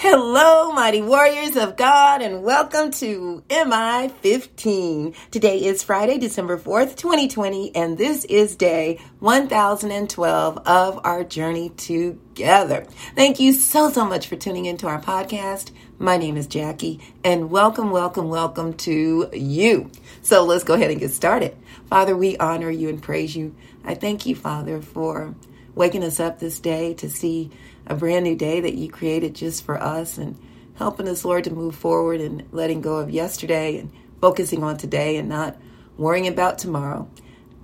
Hello, mighty warriors of God, and welcome to MI 15. Today is Friday, December 4th, 2020, and this is day 1012 of our journey together. Thank you so, so much for tuning into our podcast. My name is Jackie, and welcome, welcome, welcome to you. So let's go ahead and get started. Father, we honor you and praise you. I thank you, Father, for waking us up this day to see a brand new day that you created just for us and helping us, Lord, to move forward and letting go of yesterday and focusing on today and not worrying about tomorrow.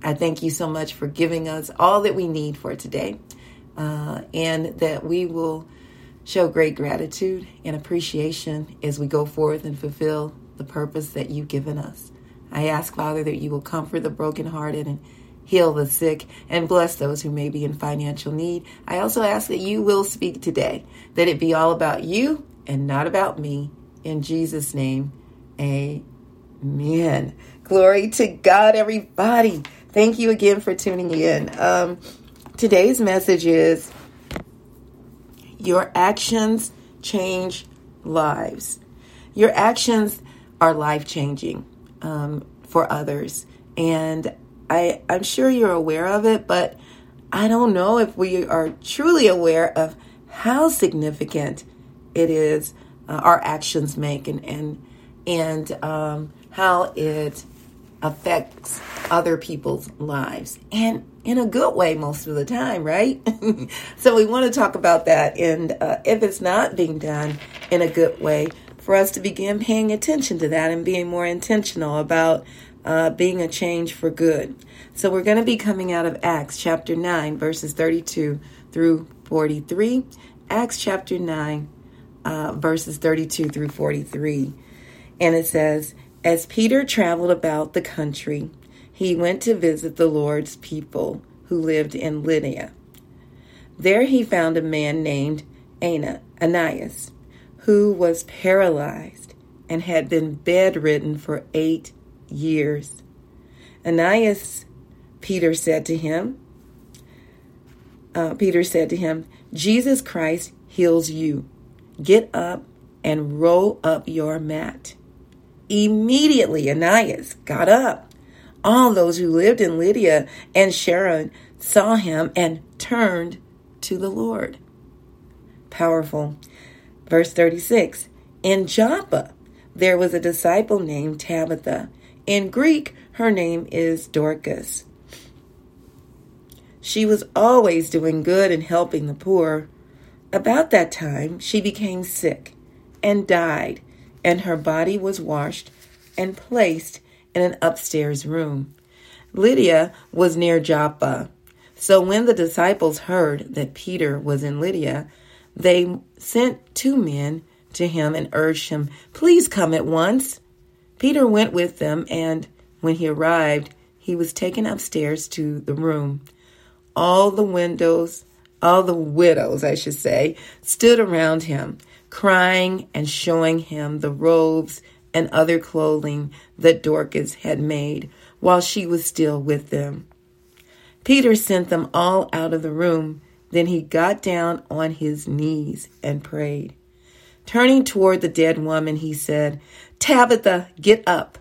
I thank you so much for giving us all that we need for today uh, and that we will show great gratitude and appreciation as we go forth and fulfill the purpose that you've given us. I ask, Father, that you will comfort the brokenhearted and heal the sick, and bless those who may be in financial need. I also ask that you will speak today, that it be all about you and not about me. In Jesus' name, amen. Glory to God, everybody. Thank you again for tuning in. Um, today's message is Your actions change lives. Your actions are life changing um, for others. And I, I'm sure you're aware of it, but I don't know if we are truly aware of how significant it is uh, our actions make and and and um, how it affects other people's lives. And in a good way most of the time right? So we want to talk about that. And uh, if it's not being done in a good way for us to begin paying attention to that and being more intentional about uh, being a change for good. So we're going to be coming out of Acts chapter 9, verses 32 through 43. Acts chapter 9, uh, verses 32 through 43. And it says, As Peter traveled about the country, he went to visit the Lord's people who lived in Lydia. There he found a man named Ana, Ananias, who was paralyzed and had been bedridden for eight years. Ananias, Peter said to him, uh, Peter said to him, Jesus Christ heals you. Get up and roll up your mat. Immediately, Ananias got up. All those who lived in Lydia and Sharon saw him and turned to the Lord. Powerful. Verse 36 In Joppa, there was a disciple named Tabitha in Greek, her name is Dorcas. She was always doing good and helping the poor. About that time, she became sick and died, and her body was washed and placed in an upstairs room. Lydia was near Joppa. So when the disciples heard that Peter was in Lydia, they sent two men to him and urged him, Please come at once. Peter went with them, and when he arrived, he was taken upstairs to the room. All the windows, all the widows, I should say, stood around him, crying and showing him the robes and other clothing that Dorcas had made while she was still with them. Peter sent them all out of the room. Then he got down on his knees and prayed. Turning toward the dead woman, he said, Tabitha, get up.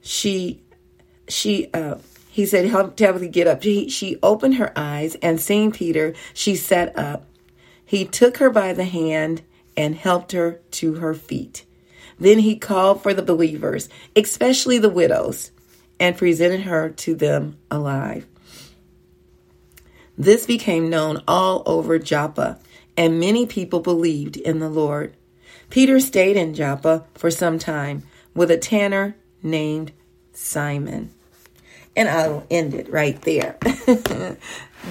She, she, uh, he said, help Tabitha, get up. She, she opened her eyes and seeing Peter, she sat up. He took her by the hand and helped her to her feet. Then he called for the believers, especially the widows, and presented her to them alive. This became known all over Joppa, and many people believed in the Lord. Peter stayed in Joppa for some time with a tanner named Simon. And I'll end it right there.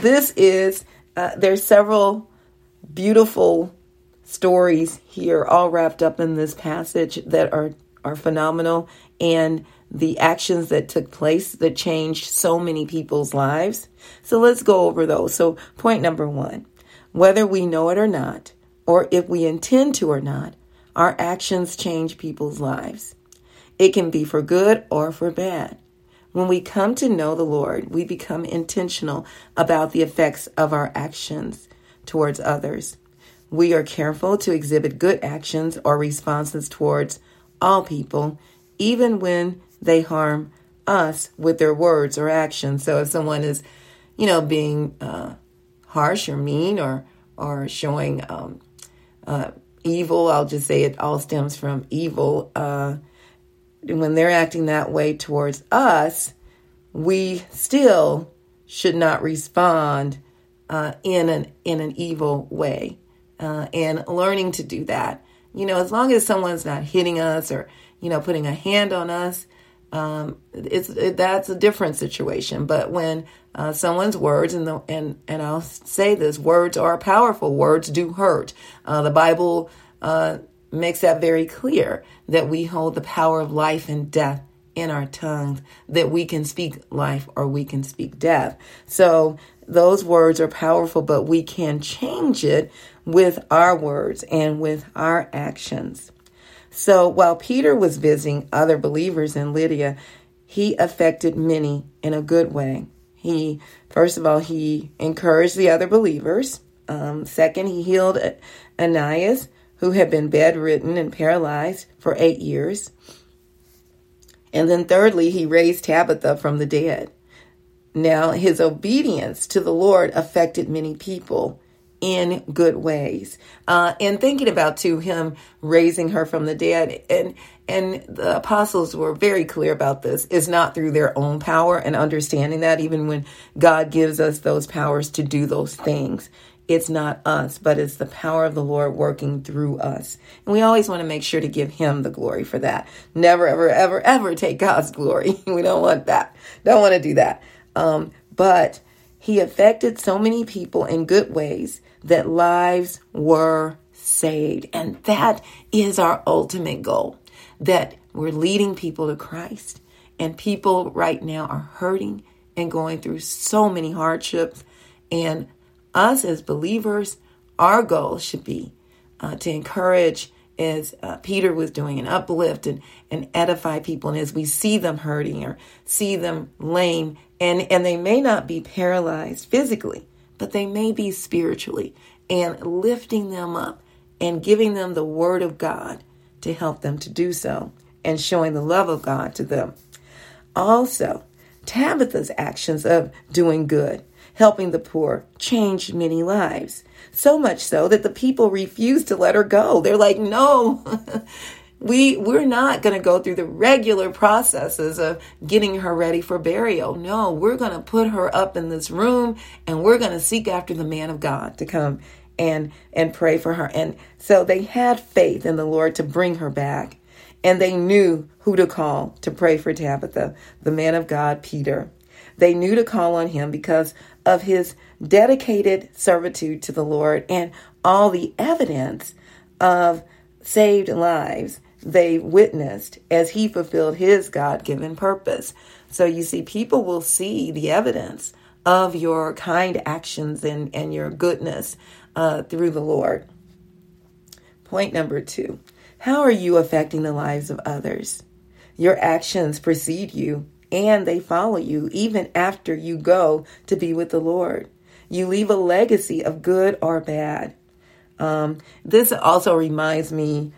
this is, uh, there's several beautiful stories here, all wrapped up in this passage that are, are phenomenal. And the actions that took place that changed so many people's lives. So let's go over those. So, point number one whether we know it or not, or if we intend to or not, our actions change people's lives. It can be for good or for bad. When we come to know the Lord, we become intentional about the effects of our actions towards others. we are careful to exhibit good actions or responses towards all people, even when they harm us with their words or actions. So if someone is, you know, being uh, harsh or mean or or showing um, uh, evil, I'll just say it all stems from evil. Uh, when they're acting that way towards us, we still should not respond uh, in an in an evil way, uh, and learning to do that. You know, as long as someone's not hitting us or you know putting a hand on us, um, it's it, that's a different situation. But when uh, someone's words and the and and I'll say this: words are powerful. Words do hurt. Uh, the Bible uh, makes that very clear that we hold the power of life and death in our tongues. That we can speak life or we can speak death. So those words are powerful, but we can change it with our words and with our actions. So while Peter was visiting other believers in Lydia, he affected many in a good way. He, first of all, he encouraged the other believers. Um, second, he healed Ananias, who had been bedridden and paralyzed for eight years. And then, thirdly, he raised Tabitha from the dead. Now, his obedience to the Lord affected many people in good ways. Uh, and thinking about to him raising her from the dead, and and the apostles were very clear about this. Is not through their own power and understanding that even when God gives us those powers to do those things. It's not us, but it's the power of the Lord working through us. And we always want to make sure to give Him the glory for that. Never, ever, ever, ever take God's glory. we don't want that. Don't want to do that. Um, but He affected so many people in good ways that lives were saved. And that is our ultimate goal that we're leading people to Christ. And people right now are hurting and going through so many hardships. And us as believers, our goal should be uh, to encourage, as uh, Peter was doing, and uplift and, and edify people. And as we see them hurting or see them lame, and, and they may not be paralyzed physically, but they may be spiritually, and lifting them up and giving them the word of God to help them to do so and showing the love of God to them. Also, Tabitha's actions of doing good, helping the poor, changed many lives. So much so that the people refused to let her go. They're like, no, we we're not going to go through the regular processes of getting her ready for burial. No we're going to put her up in this room and we're going to seek after the man of god to come and and pray for her. And so they had faith in the lord to bring her back. And they knew who to call to pray for tabitha the man of god peter. They knew to call on him because of his dedicated servitude to the lord and all the evidence of saved lives they witnessed as he fulfilled his God given purpose. So you see, people will see the evidence of your kind actions and, and your goodness uh, through the Lord. Point number two How are you affecting the lives of others? Your actions precede you and they follow you even after you go to be with the Lord. You leave a legacy of good or bad. Um, this also reminds me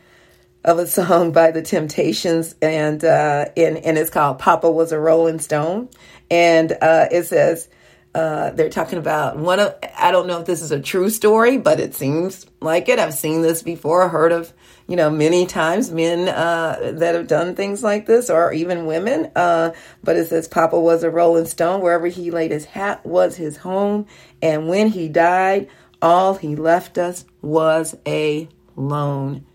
of a song by the Temptations, and uh, and, and it's called "Papa Was a Rolling Stone," and uh, it says. Uh, they're talking about one of I don't know if this is a true story, but it seems like it. I've seen this before, heard of you know many times men uh, that have done things like this, or even women. Uh, but it says Papa was a Rolling Stone. Wherever he laid his hat was his home, and when he died, all he left us was a lone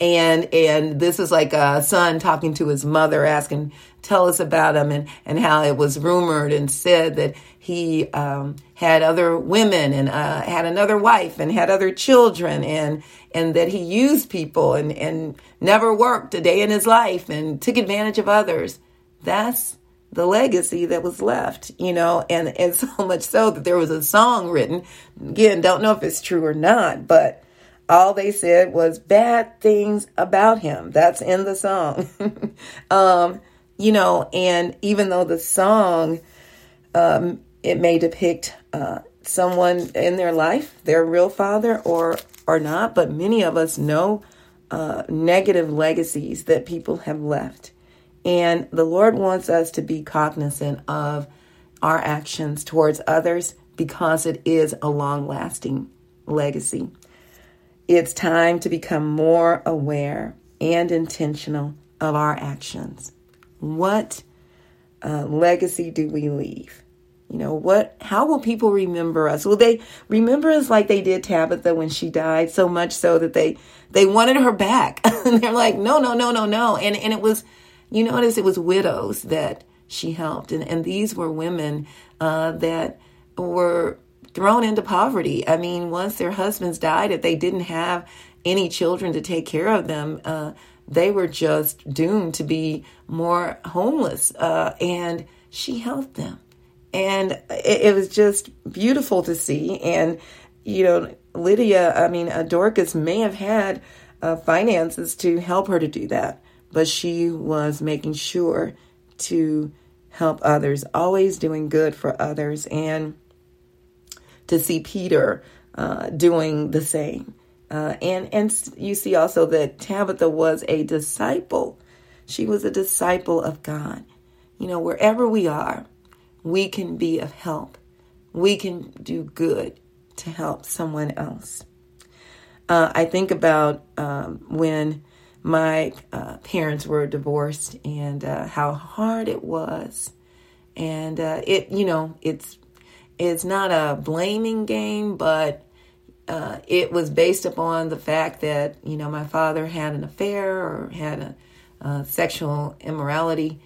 and and this is like a son talking to his mother asking tell us about him and and how it was rumored and said that he um, had other women and uh, had another wife and had other children and and that he used people and and never worked a day in his life and took advantage of others. That's the legacy that was left you know and and so much so that there was a song written. Again don't know if it's true or not but all they said was bad things about him. That's in the song. um, you know, and even though the song, um, it may depict uh, someone in their life, their real father or or not, but many of us know uh, negative legacies that people have left. And the Lord wants us to be cognizant of our actions towards others because it is a long lasting legacy. It's time to become more aware and intentional of our actions. What uh, legacy do we leave? You know, what, how will people remember us? Will they remember us like they did Tabitha when she died so much so that they, they wanted her back? and they're like, no, no, no, no, no. And, and it was, you notice it was widows that she helped. And, and these were women, uh, that were thrown into poverty. I mean, once their husbands died, if they didn't have any children to take care of them, uh, they were just doomed to be more homeless. Uh, and she helped them. And it, it, was just beautiful to see. And, you know, Lydia, I mean, uh, Dorcas may have had uh, finances to help her to do that, but she was making sure to help others, always doing good for others. And to see Peter uh, doing the same. Uh, and and you see also that Tabitha was a disciple. She was a disciple of God. You know, wherever we are, we can be of help. We can do good to help someone else. Uh, I think about um, when my uh, parents were divorced and uh, how hard it was, and uh, it you know it's it's not a blaming game, but uh, it was based upon the fact that you know my father had an affair or had a, uh, sexual immorality,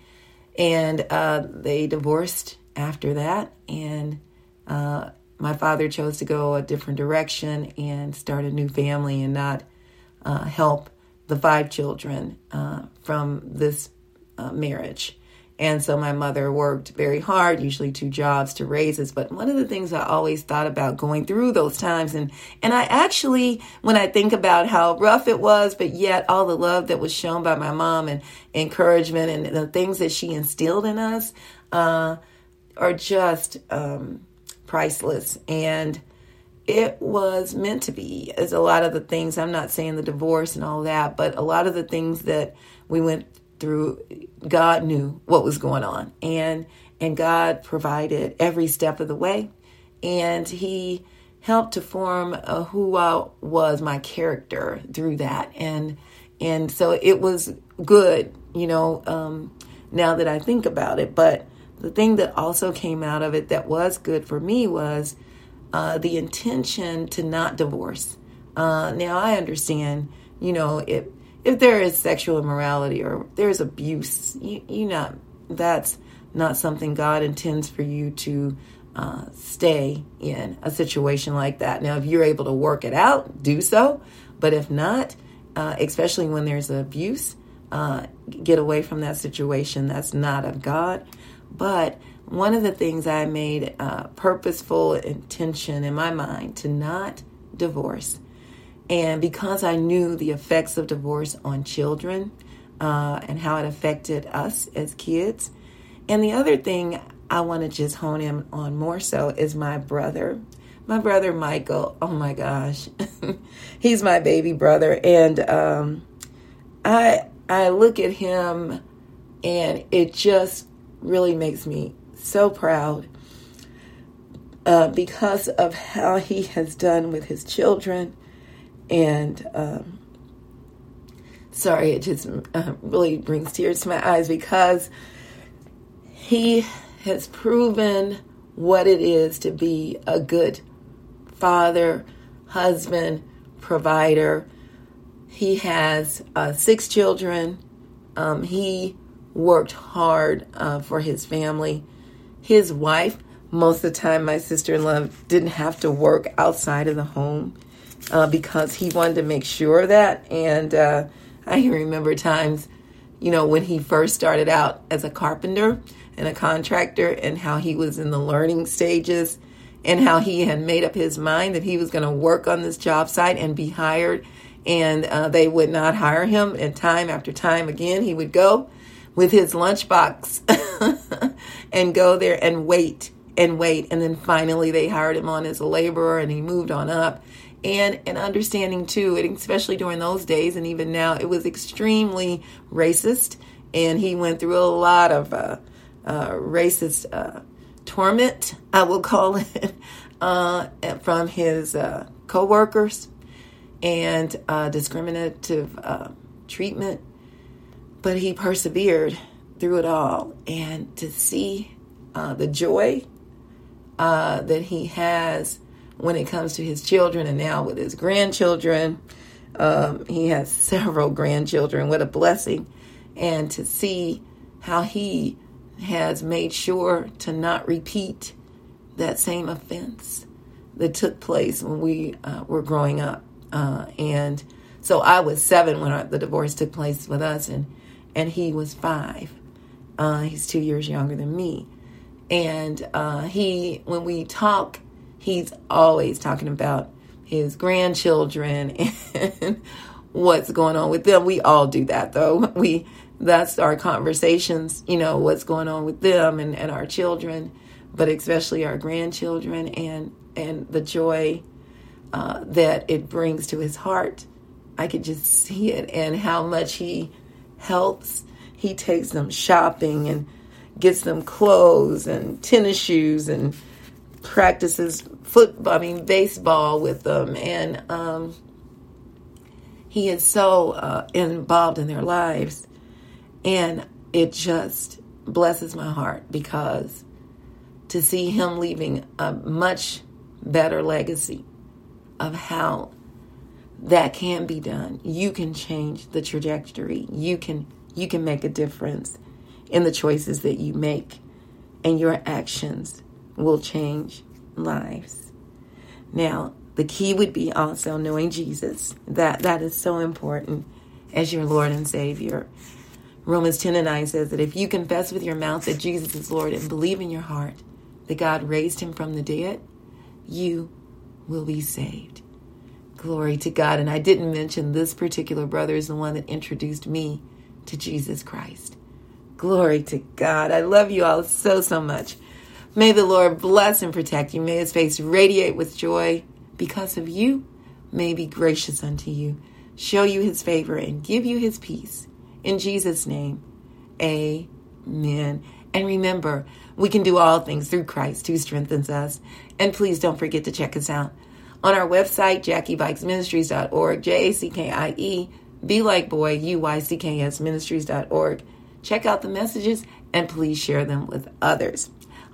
and uh, they divorced after that, and uh, my father chose to go a different direction and start a new family and not uh, help the five children uh, from this marriage. And so my mother worked very hard, usually two jobs to raise us. But one of the things I always thought about going through those times, and, and I actually, when I think about how rough it was, but yet all the love that was shown by my mom and encouragement and the things that she instilled in us, uh, are just um, priceless. And it was meant to be as a lot of the things i'm not saying the divorce and all that but a lot of the things that we went through God knew what was going on and and God provided every step of the way and he helped to form uh, who I was my character through that and and so it was good you know um, now that I think about it. But the thing that also came out of it that was good for me was uh, the intention to not divorce. Uh, now I understand you know it if there is sexual immorality or there's abuse, you, you not that's not something God intends for you to uh, stay in a situation like that. Now, if you're able to work it out, do so. But if not, uh, especially when there's abuse, uh, get away from that situation. That's not of God. But one of the things I made uh, purposeful intention in my mind to not divorce and because I knew the effects of divorce on children uh, and how it affected us as kids. And the other thing I want to just hone in on more so is my brother. My brother Michael, oh my gosh, he's my baby brother, and um, I I look at him, and it just really makes me so proud uh, because of how he has done with his children, and um, sorry, it just uh, really brings tears to my eyes because he has proven what it is to be a good father, husband, provider. He has uh, six children. Um, he worked hard uh, for his family. His wife, most of the time, my sister in law didn't have to work outside of the home uh, because he wanted to make sure that. And uh, I remember times, you know, when he first started out as a carpenter and a contractor, and how he was in the learning stages, and how he had made up his mind that he was going to work on this job site and be hired. And uh, they would not hire him. And time after time again, he would go with his lunchbox and go there and wait and wait. And then finally they hired him on as a laborer and he moved on up. And, and understanding too, especially during those days and even now, it was extremely racist. And he went through a lot of uh, uh, racist uh, torment, I will call it, uh, from his uh, co workers and uh, discriminative uh, treatment. But he persevered through it all. And to see the joy that he has when it comes to his children and now with his grandchildren, um, he has several grandchildren. What a blessing. And to see how he has made sure to not repeat that same offense that took place when we uh, were growing up. Uh, and so I was seven when our, the divorce took place with us, and and he was five. Uh, he's two years younger than me, and uh, he when we talk, he's always talking about his grandchildren and what's going on with them. We all do that though. We that's our conversations, you know, what's going on with them and, and our children, but especially our grandchildren and and the joy uh, that it brings to his heart. I could just see it and how much he helps. He takes them shopping and gets them clothes and tennis shoes and practices football, I mean, baseball with them. And um, he is so uh, involved in their lives. And it just blesses my heart because to see him leaving a much better legacy of how that can be done. You can change the trajectory. You can you can make a difference in the choices that you make and your actions will change lives. Now, the key would be also knowing Jesus. That that is so important as your Lord and Savior. Romans 10 and 9 says that if you confess with your mouth that Jesus is Lord and believe in your heart that God raised him from the dead, you will be saved. Glory to God. And I didn't mention this particular brother is the one that introduced me to Jesus Christ. Glory to God. I love you all so, so much. May the Lord bless and protect you. May his face radiate with joy because of you. May be gracious unto you, show you his favor, and give you his peace. In Jesus' name, amen. And remember, we can do all things through Christ who strengthens us. And please don't forget to check us out on our website, JackieBuycksMinistries.org, J A C K I E, be like boy, U Y C K S Ministries.org. Check out the messages and please share them with others.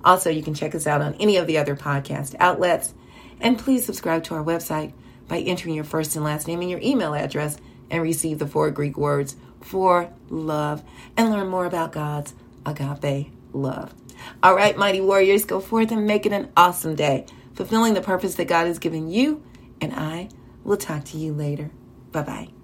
Also, you can check us out on any of the other podcast outlets. And please subscribe to our website by entering your first and last name and your email address and receive the four Greek words for love and learn more about God's agape love. All right, mighty warriors, go forth and make it an awesome day, fulfilling the purpose that God has given you. And I will talk to you later. Bye bye.